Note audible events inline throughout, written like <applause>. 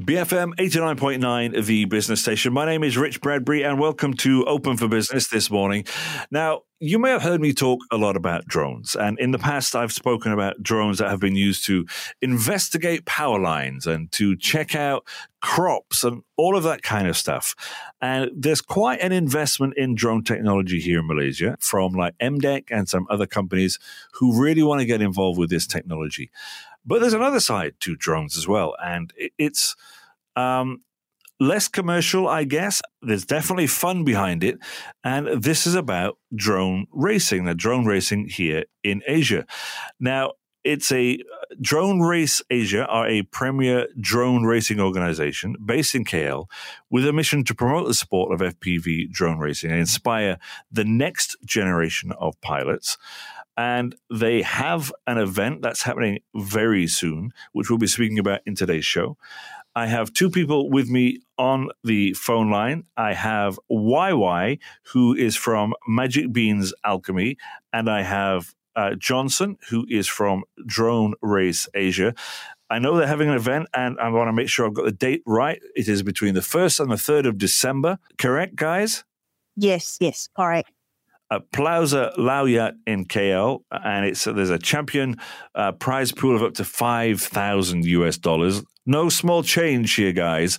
BFM 89.9, the business station. My name is Rich Bradbury, and welcome to Open for Business this morning. Now, you may have heard me talk a lot about drones, and in the past, I've spoken about drones that have been used to investigate power lines and to check out crops and all of that kind of stuff. And there's quite an investment in drone technology here in Malaysia from like MDEC and some other companies who really want to get involved with this technology. But there's another side to drones as well, and it's um, less commercial, I guess. There's definitely fun behind it, and this is about drone racing. The drone racing here in Asia. Now, it's a Drone Race Asia are a premier drone racing organization based in KL with a mission to promote the sport of FPV drone racing and inspire the next generation of pilots. And they have an event that's happening very soon, which we'll be speaking about in today's show. I have two people with me on the phone line. I have YY, who is from Magic Beans Alchemy, and I have uh, Johnson, who is from Drone Race Asia. I know they're having an event, and I want to make sure I've got the date right. It is between the 1st and the 3rd of December. Correct, guys? Yes, yes, correct at Plaza Low Yat in KL, and it's there's a champion uh, prize pool of up to five thousand US dollars. No small change here, guys.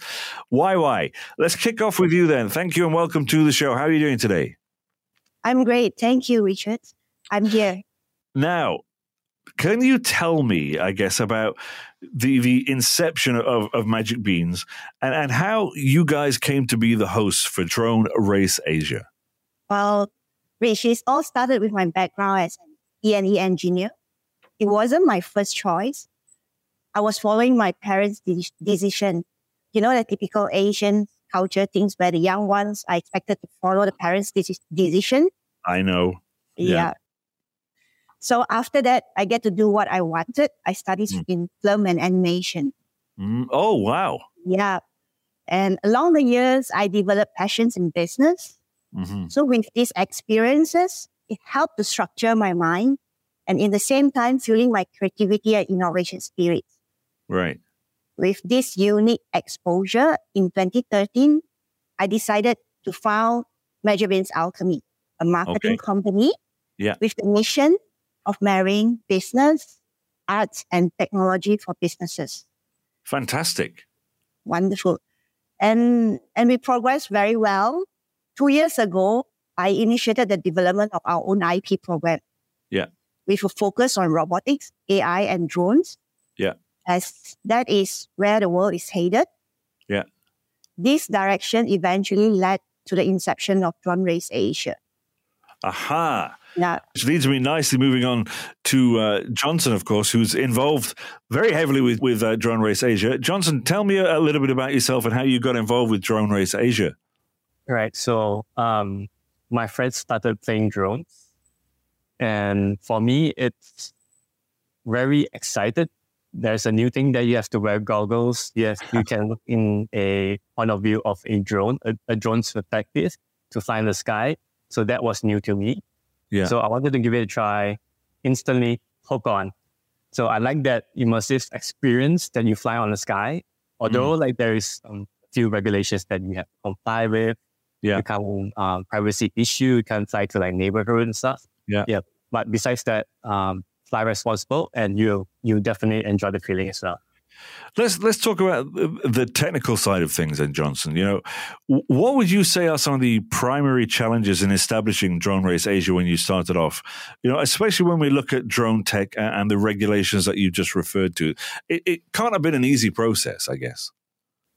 Why, why? Let's kick off with you then. Thank you and welcome to the show. How are you doing today? I'm great. Thank you, Richard. I'm here. Now, can you tell me, I guess, about the the inception of, of Magic Beans and, and how you guys came to be the hosts for Drone Race Asia? Well, which is all started with my background as an E&E engineer. It wasn't my first choice. I was following my parents' de- decision. You know, the typical Asian culture things where the young ones are expected to follow the parents' de- decision. I know. Yeah. yeah. So after that, I get to do what I wanted. I studied mm. in film and animation. Mm. Oh, wow. Yeah. And along the years, I developed passions in business. Mm-hmm. So with these experiences, it helped to structure my mind and in the same time fueling my creativity and innovation spirit. Right. With this unique exposure in 2013, I decided to found Beans Alchemy, a marketing okay. company yeah. with the mission of marrying business, arts, and technology for businesses. Fantastic. Wonderful. And and we progressed very well two years ago, I initiated the development of our own IP program. Yeah. With a focus on robotics, AI, and drones. Yeah. As that is where the world is headed. Yeah. This direction eventually led to the inception of Drone Race Asia. Aha. Yeah. Which leads me nicely moving on to uh, Johnson, of course, who's involved very heavily with, with uh, Drone Race Asia. Johnson, tell me a, a, little bit about yourself and how you got involved with Drone Race Asia. Right. So um, my friends started playing drones. And for me, it's very excited. There's a new thing that you have to wear goggles. Yes, you <laughs> can look in a point of view of a drone, a, a drone's perspective to fly in the sky. So that was new to me. Yeah. So I wanted to give it a try. Instantly hook on. So I like that immersive experience that you fly on the sky. Although mm. like there is um, few regulations that you have to comply with yeah. become um, privacy issue. You can fly to like neighborhood and stuff. Yeah. Yeah. But besides that, um, fly responsible and you you definitely enjoy the feeling as well. Let's let's talk about the technical side of things, then, Johnson. You know, what would you say are some of the primary challenges in establishing Drone Race Asia when you started off? You know, especially when we look at drone tech and the regulations that you just referred to, it, it can't have been an easy process, I guess.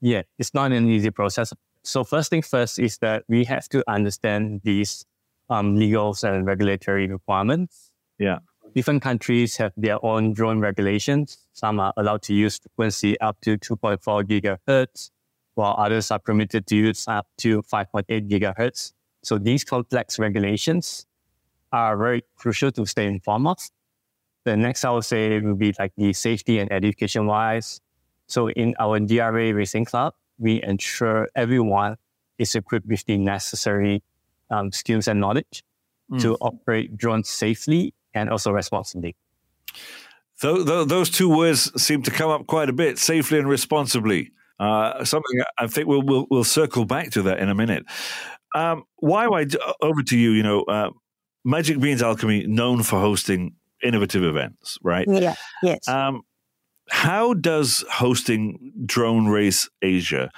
Yeah, it's not an easy process. So first thing first is that we have to understand these um, legal and regulatory requirements. Yeah. Different countries have their own drone regulations. Some are allowed to use frequency up to 2.4 gigahertz, while others are permitted to use up to 5.8 gigahertz. So these complex regulations are very crucial to stay informed of. The next I would say will be like the safety and education wise. So in our DRA Racing Club, we ensure everyone is equipped with the necessary um, skills and knowledge mm. to operate drones safely and also responsibly. So, those two words seem to come up quite a bit: safely and responsibly. Uh, something I think we'll, we'll, we'll circle back to that in a minute. Um, why, why over to you? You know, uh, Magic Beans Alchemy known for hosting innovative events, right? Yeah. Yes. Um, how does hosting Drone Race Asia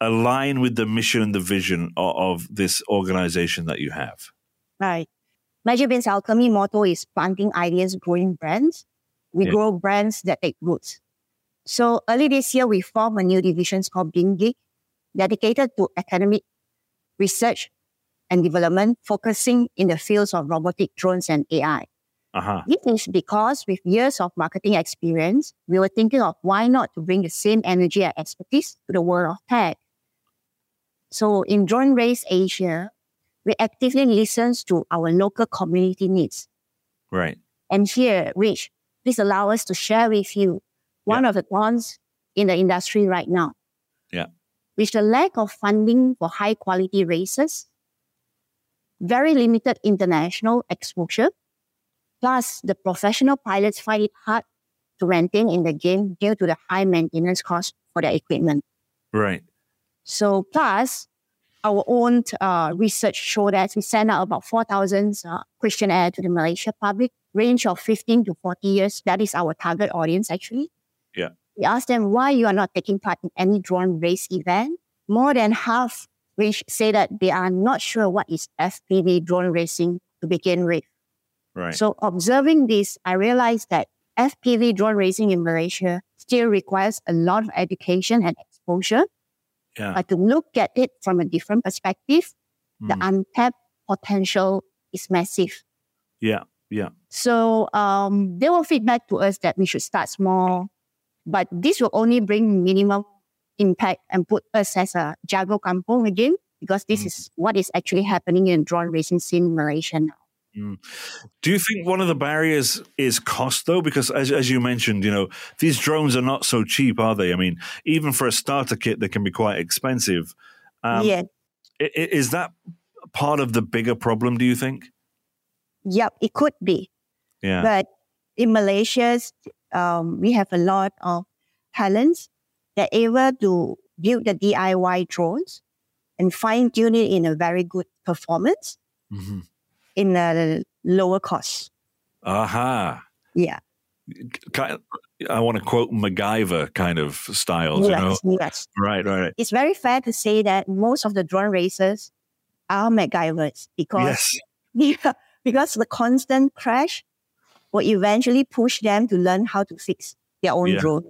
align with the mission and the vision of, of this organization that you have? Right. Magic Beans Alchemy motto is planting ideas, growing brands. We yeah. grow brands that take roots. So early this year, we formed a new division called BeamGeek, dedicated to academic research and development, focusing in the fields of robotic drones and AI. Uh-huh. This is because with years of marketing experience, we were thinking of why not to bring the same energy and expertise to the world of tech. So in Drone Race Asia, we actively listen to our local community needs. Right. And here, Rich, please allow us to share with you one yeah. of the ones in the industry right now. Yeah. With the lack of funding for high quality races, very limited international exposure, plus the professional pilots find it hard to maintain in the game due to the high maintenance cost for their equipment. Right. So plus our own uh, research showed that we sent out about 4,000 uh, questionnaire to the Malaysia public, range of 15 to 40 years. That is our target audience, actually. Yeah. We asked them why you are not taking part in any drone race event. More than half which say that they are not sure what is FPV drone racing to begin with. Right. So observing this, I realized that FPV drone racing in Malaysia still requires a lot of education and exposure yeah. But to look at it from a different perspective, mm. the untapped potential is massive. Yeah, yeah. So um, they will feedback to us that we should start small, but this will only bring minimum impact and put us as a Jaguh Kampung again, because this mm. is what is actually happening in drone racing scene in Malaysia now. Mm. Do you think one of the barriers is cost, though? Because as, as you mentioned, you know, these drones are not so cheap, are they? I mean, even for a starter kit, they can be quite expensive. Um, yeah. Is that part of the bigger problem, do you think? Yep, it could be. Yeah. But in Malaysia, um, we have a lot of talents that are able to build the DIY drones and fine tune it in a very good performance. Mm-hmm in a lower cost. Aha. Uh-huh. Yeah. I want to quote MacGyver kind of styles. Yes, you know? yes. Right, right. It's very fair to say that most of the drone racers are MacGyvers because yes. <laughs> yeah, because the constant crash will eventually push them to learn how to fix their own yeah. drone.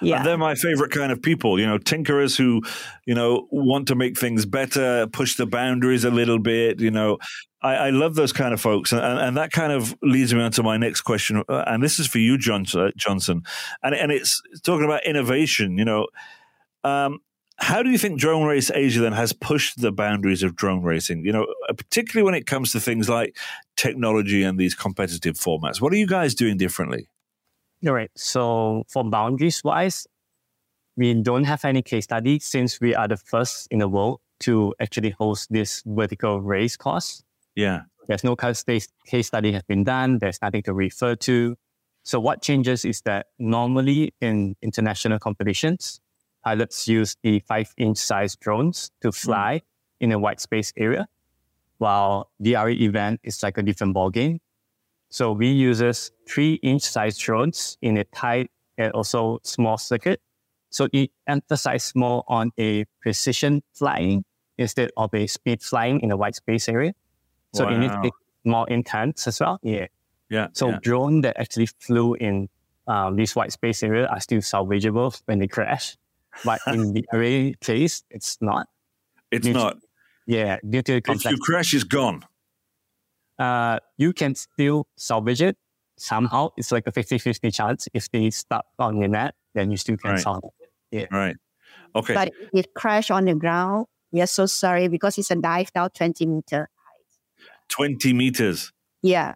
Yeah. And they're my favorite kind of people, you know, tinkerers who, you know, want to make things better, push the boundaries a little bit, you know. I, I love those kind of folks. And, and, that kind of leads me on to my next question. Uh, and this is for you, uh, Johnson. And, and it's talking about innovation, you know. Um, how do you think Drone Race Asia then has pushed the boundaries of drone racing? You know, uh, particularly when it comes to things like technology and these competitive formats. What are you guys doing differently? All right. So for boundaries wise, we don't have any case study since we are the first in the world to actually host this vertical race course. Yeah. There's no case study has been done. There's nothing to refer to. So what changes is that normally in international competitions, pilots use the five inch size drones to hmm. fly mm. in a white space area, while DRA event is like a different ballgame. So we uses three inch size drones in a tight and also small circuit. So it emphasizes more on a precision flying instead of a speed flying in a white space area. So wow. it needs to be more intense as well. Yeah. Yeah. So yeah. drone that actually flew in um, this white space area are still salvageable when they crash. But in the <laughs> array case, it's not. It's not. To, yeah, due to If you crash, it's gone uh, you can still salvage it somehow. It's like a 50 50 chance. If they stuck on your net, then you still can right. salvage it. Yeah. Right. Okay. But it crashed on the ground. We are so sorry because it's a dive down 20 meter height. 20 meters. Yeah.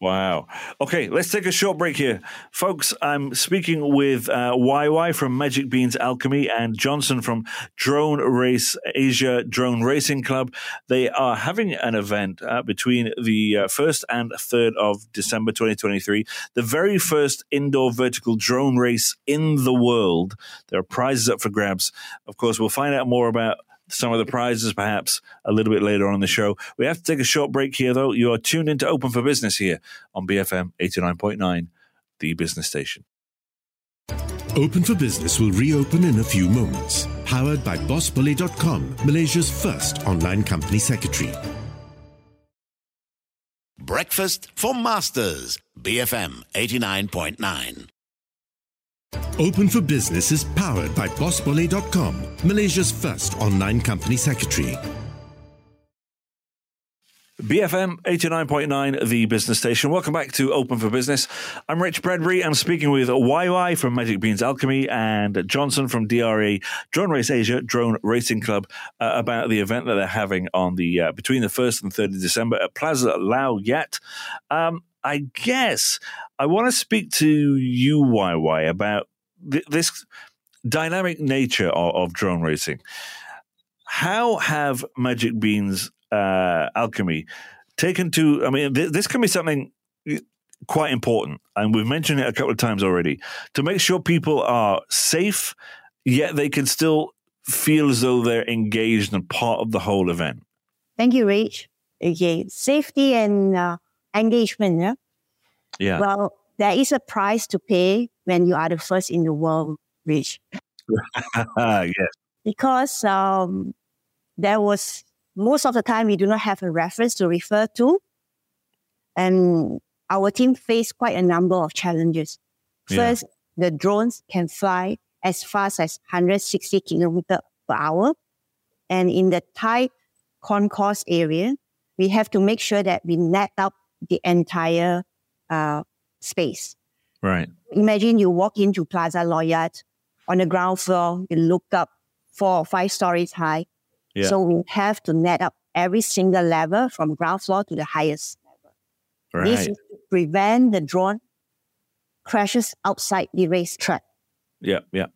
Wow. Okay, let's take a short break here. Folks, I'm speaking with uh, YY from Magic Beans Alchemy and Johnson from Drone Race Asia Drone Racing Club. They are having an event uh, between the uh, 1st and 3rd of December 2023, the very first indoor vertical drone race in the world. There are prizes up for grabs. Of course, we'll find out more about some of the prizes perhaps a little bit later on in the show. We have to take a short break here, though. You are tuned into Open for Business here on BFM 89.9, the business station. Open for Business will reopen in a few moments. Powered by BossBully.com, Malaysia's first online company secretary. Breakfast for Masters, BFM 89.9. Open for Business is powered by BossBully.com, Malaysia's first online company secretary. BFM 89.9, the business station. Welcome back to Open for Business. I'm Rich Bradbury. I'm speaking with YY from Magic Beans Alchemy and Johnson from DRA Drone Race Asia Drone Racing Club uh, about the event that they're having on the uh, between the 1st and 3rd of December at Plaza Low Yat. Um, I guess I want to speak to you, YY, about th- this dynamic nature of, of drone racing. How have Magic Beans uh, alchemy taken to i mean th- this can be something quite important and we've mentioned it a couple of times already to make sure people are safe yet they can still feel as though they're engaged and part of the whole event Thank you, Rich. Okay, safety and uh, engagement. Yeah? yeah Well, there is a price to pay when you are the first in the world, Rich, <laughs> yes because um, there was most of the time we do not have a reference to refer to, and our team faced quite a number of challenges. Yeah. First, the drones can fly as fast as 160 kilometer per hour, and in the tight concourse area, we have to make sure that we net up the entire uh, space. right Imagine you walk into Plaza Low Yat on the ground floor, you look up four or five stories high. Yeah. So we have to net up every single level from ground floor to the highest level. This right is to prevent the drone crashes outside the racetrack. yeah yeah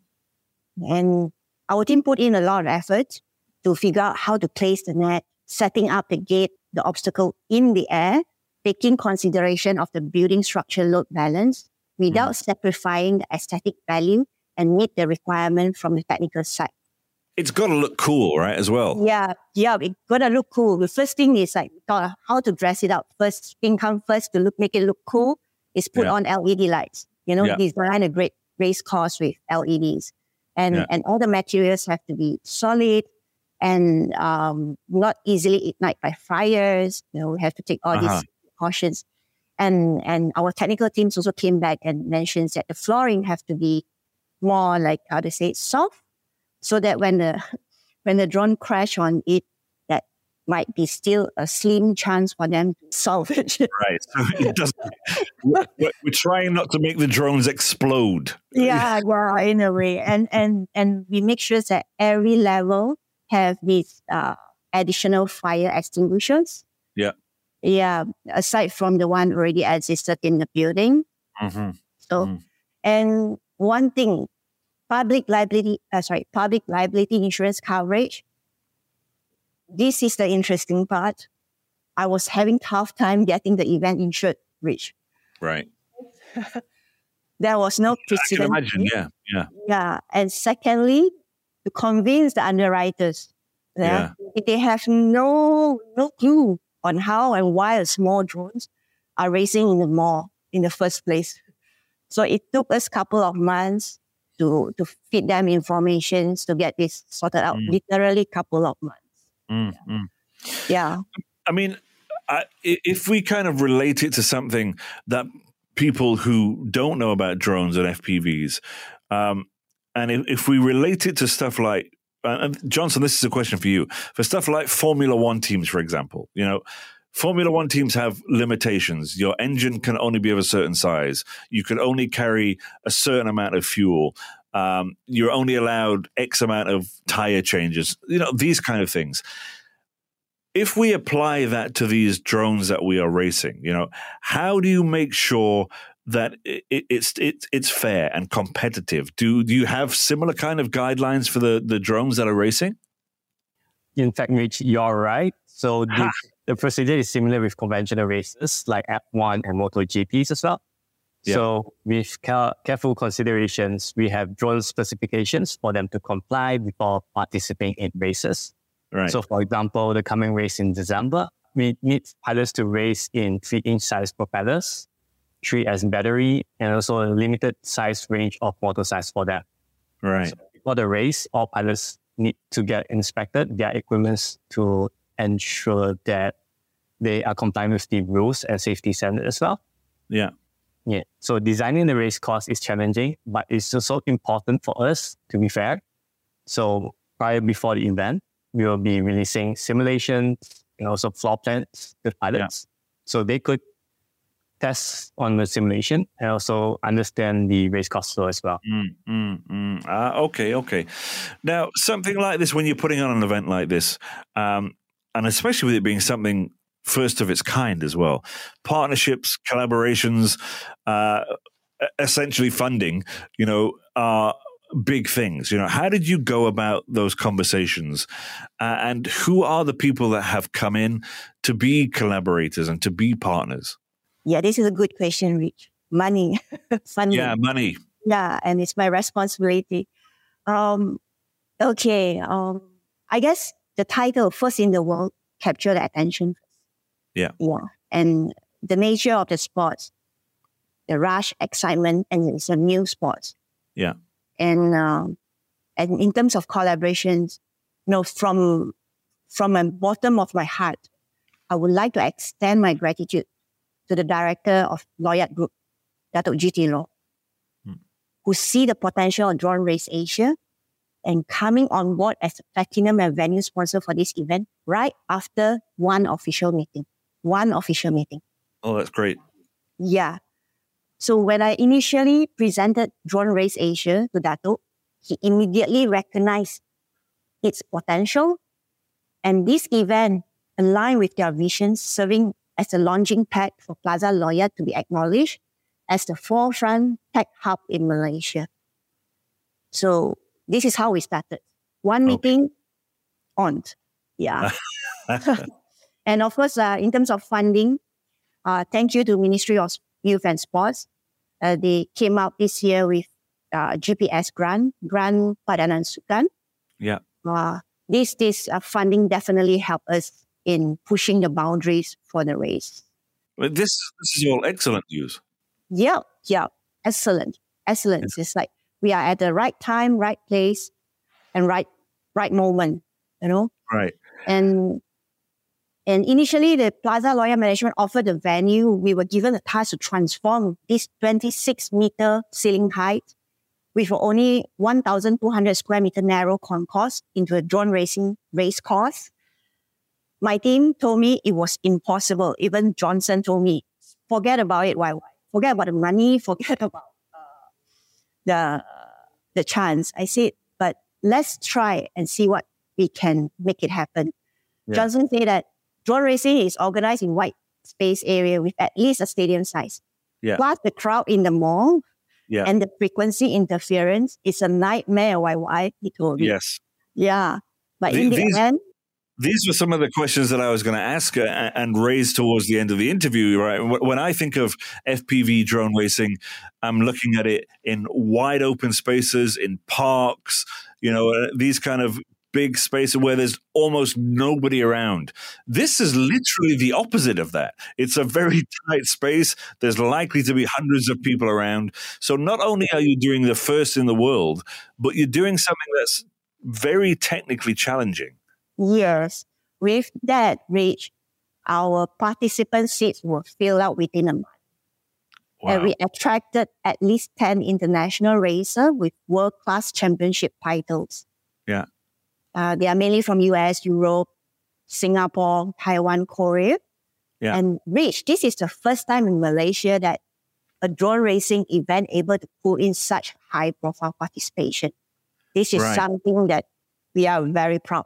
And our team put in a lot of effort to figure out how to place the net, setting up the gate, the obstacle in the air, taking consideration of the building structure load balance without sacrificing the aesthetic value and meet the requirement from the technical side. it's got to look cool right as well Yeah, yeah, it gotta look cool. The first thing is like how to dress it up. First thing come first to look make it look cool is put Yeah. on LED lights. You know, Yeah. design a great race course with LEDs. And Yeah. and all the materials have to be solid and um, not easily ignite by fires. You know, we have to take all Uh-huh. these precautions. And and our technical teams also came back and mentioned that the flooring have to be more like how to say soft, so that when the <laughs> when the drone crash on it, that might be still a slim chance for them to salvage it. <laughs> right so it doesn't we're, we're trying not to make the drones explode yeah, well, in a way. And and and we make sure that every level have these uh, additional fire extinguishers. Yeah. Yeah, aside from the one already existed in the building. hmm So, Mm. and one thing, public liability, uh, sorry, public liability insurance coverage. This is the interesting part. I was having tough time getting the event insured, Rich. right <laughs> There was no precedent. i can imagine yeah yeah Yeah. And secondly, to convince the underwriters that they have no no clue on how and why small drones are racing in the mall in the first place. So it took us a couple of months to to feed them information to get this sorted out. Mm. Literally couple of months. Mm, mm. Yeah. I mean, I, if we kind of relate it to something that people who don't know about drones and FPVs, um, and if, if we relate it to stuff like, and Johnson, this is a question for you. For stuff like Formula One teams, for example, you know, Formula One teams have limitations. Your engine can only be of a certain size. You can only carry a certain amount of fuel. Um, you're only allowed X amount of tire changes. You know, these kind of things if we apply that to these drones that we are racing, you know, how do you make sure that it, it's it's it's fair and competitive? Do do you have similar kind of guidelines for the the drones that are racing? In fact, Rich, you're right. So the, the procedure is similar with conventional races like F1 and MotoGPs as well. Yeah. So with careful considerations, we have drone specifications for them to comply before participating in races. Right. So for example, the coming race in December, we need pilots to race in three inch size propellers, three S battery, and also a limited size range of motor size for that. Right. So for the race, all pilots need to get inspected their equipment to ensure that they are compliant with the rules and safety standards as well. Yeah. Yeah. So designing the race course is challenging, but it's also important for us to be fair. So prior before the event, we will be releasing simulations and also floor plans to pilots. Yeah. So they could test on the simulation and also understand the race cost flow as well. Mm, mm, mm. Ah, okay, okay. Now, something like this, when you're putting on an event like this, um, and especially with it being something first of its kind as well. Partnerships, collaborations, uh, essentially funding, you know, are big things. You know, how did you go about those conversations? Uh, and who are the people that have come in to be collaborators and to be partners? Yeah, this is a good question, Rich. Money, <laughs> funding. Yeah, money. Yeah, and it's my responsibility. Um, okay. Um, I guess the title "First in the World" captured the attention yeah. Yeah. And the nature of the sports, the rush, excitement, and it's a new sport. Yeah. And um, and in terms of collaborations, you know, from from the bottom of my heart, I would like to extend my gratitude to the director of Low Yat Group, Datuk GT Low, hmm. who see the potential of Drone Race Asia and coming on board as a platinum and venue sponsor for this event right after one official meeting one official meeting. Oh, that's great. Yeah. So when I initially presented Drone Race Asia to Dato, he immediately recognized its potential. And this event aligned with their vision, serving as a launching pad for Plaza Low Yat to be acknowledged as the forefront tech hub in Malaysia. So this is how we started. One meeting on. Yeah. <laughs> <laughs> And of course, uh, in terms of funding, uh, thank you to Ministry of Youth and Sports. Uh, they came out this year with uh, GPS grant, grant Padanan Sukan. Yeah. Uh, this this uh, funding definitely helped us in pushing the boundaries for the race. Well, this this is all excellent news. Yeah, yeah, excellent, excellent. Yeah. It's like we are at the right time, right place, and right right moment. You know. Right. And and initially, the Plaza Low Yat Management offered the venue. We were given the task to transform this 26 meter ceiling height with only 1,200 square meter narrow concourse into a drone racing race course. My team told me it was impossible. Even Johnson told me, forget about it. Why? Forget about the money. Forget <laughs> about uh, the the chance. I said, but let's try and see what we can make it happen. Yeah. Johnson said that drone racing is organized in white space area with at least a stadium size. Yeah. Plus the crowd in the mall yeah. and the frequency interference is a nightmare. Why? Why? He told me. Yes. Yeah. But the, in the these, end, these were some of the questions that I was going to ask uh, and raise towards the end of the interview. Right, when I think of FPV drone racing, I'm looking at it in wide open spaces, in parks. You know, uh, these kind of big spaces where there's almost nobody around. This is literally the opposite of that. It's a very <laughs> tight space. There's likely to be hundreds of people around. So not only are you doing the first in the world, but you're doing something that's very technically challenging. Yes. With that reach, our participant seats were filled out within a month. Wow. And we attracted at least 10 international racers with world class championship titles. Yeah. Uh, they are mainly from US, Europe, Singapore, Taiwan, Korea. Yeah. And Rich, this is the first time in Malaysia that a drone racing event able to pull in such high profile participation. This is right. something that we are very proud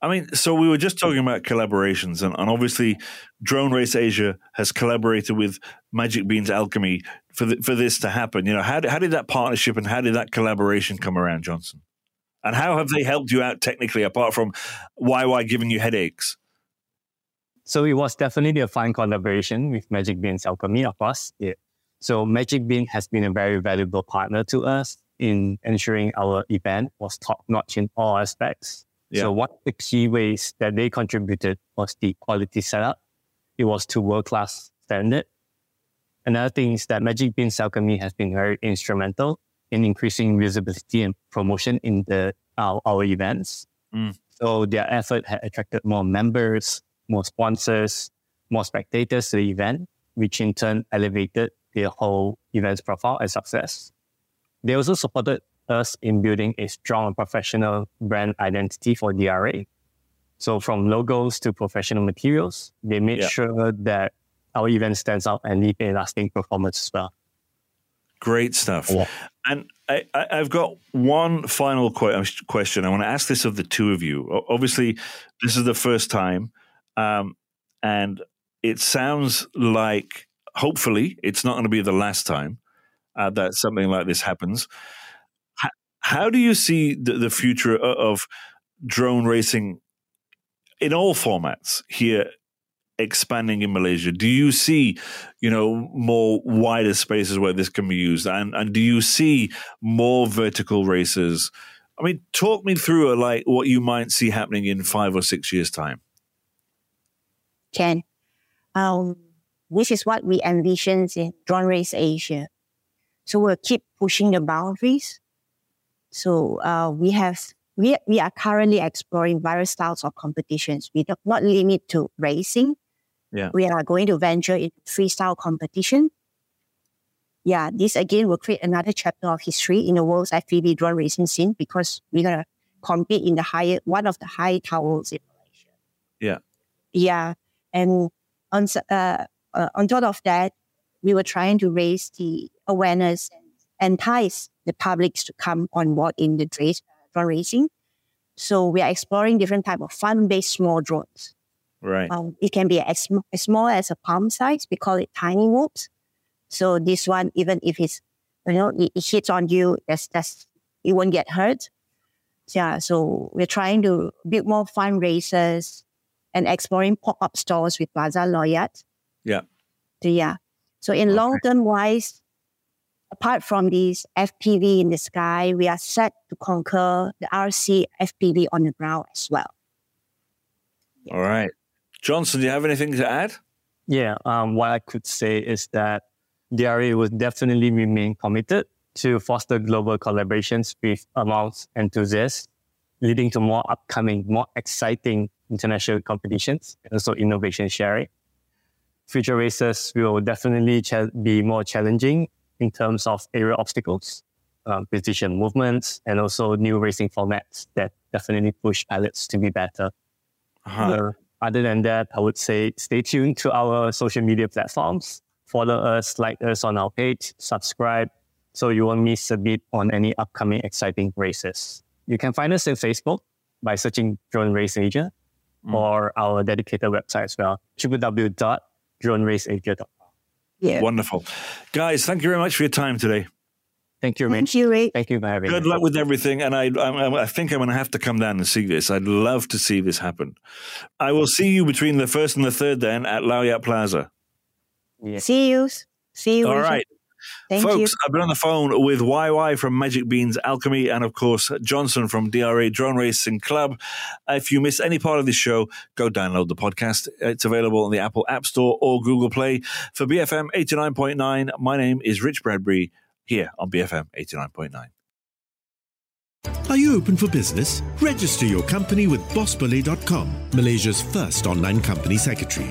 I mean, so we were just talking about collaborations, and, and obviously, Drone Race Asia has collaborated with Magic Beans Alchemy for the, for this to happen. You know, how how did that partnership and how did that collaboration come around, Johnson? And how have they helped you out technically, apart from why YY giving you headaches? So it was definitely a fun collaboration with Magic Beans Alchemy, of course. Yeah. So Magic Bean has been a very valuable partner to us in ensuring our event was top notch in all aspects. Yeah. So one of the key ways that they contributed was the quality setup. It was to world class standard. Another thing is that Magic Beans Alchemy has been very instrumental in increasing visibility and promotion in the our, our events. Mm. So their effort had attracted more members, more sponsors, more spectators to the event, which in turn elevated the whole event's profile and success. They also supported us in building a strong professional brand identity for DRA. So from logos to professional materials, they made yeah. sure that our event stands out and leave a lasting performance as well. Great stuff. Yeah. And I, have got one final uh, question. I want to ask this of the two of you. Obviously, this is the first time, um, and it sounds like hopefully it's not going to be the last time uh, that something like this happens. How, do you see the, the future of drone racing in all formats here expanding in Malaysia? Do you see, you know, more wider spaces where this can be used? And and do you see more vertical races? I mean, talk me through uh, like what you might see happening in five or six years' time. Ken, um, which is what we envision in Drone Race Asia. So we'll keep pushing the boundaries. So uh, we have we, we are currently exploring various styles of competitions. We do not limit to racing, yeah. We are going to venture into freestyle competition. Yeah, this again will create another chapter of history in the world's FPV drone racing scene because we're gonna compete in the higher one of the high towers in Malaysia. Yeah. Yeah. And on uh, uh, on top of that, we were trying to raise the awareness and entice the publics to come on board in the drone racing. So we are exploring different type of fun-based small drones. Right. Um, it can be as, as small as a palm size. We call it tiny whoops. So this one, even if it's, you know, it, it hits on you, that's, that's, it won't get hurt. Yeah. So we're trying to build more fundraisers and exploring pop-up stores with Plaza Low Yat. Yeah. So, yeah. So in okay. long term wise, apart from this FPV in the sky, we are set to conquer the RC FPV on the ground as well. All right. Johnson, do you have anything to add? Yeah, um, what I could say is that DRA will definitely remain committed to foster global collaborations with amongst enthusiasts, leading to more upcoming, more exciting international competitions and also innovation sharing. Future races will definitely ch- be more challenging in terms of aerial obstacles, um, precision movements, and also new racing formats that definitely push pilots to be better. Uh-huh other than that, I would say stay tuned to our social media platforms. Follow us, like us on our page, subscribe, so you won't miss a beat on any upcoming exciting races. You can find us on Facebook by searching Drone Race Asia mm. or our dedicated website as well, www.droneraceasia.com. Yeah. Wonderful. Guys, thank you very much for your time today. Thank you, Thank you, Ray. Thank you for having Good me. luck with everything. And I, I, I think I'm going to have to come down and see this. I'd love to see this happen. I will see you between the first and the third then at Low Yat Plaza. Yeah. See you. See you. All right. Thank Folks, you. I've been on the phone with YY from Magic Beans Alchemy and, of course, Johnson from DRA Drone Racing Club. If you miss any part of this show, go download the podcast. It's available on the Apple App Store or Google Play. For BFM 89.9, my name is Rich Bradbury here on BFM 89.9. Are you open for business? Register your company with bossbelay.com, Malaysia's first online company secretary.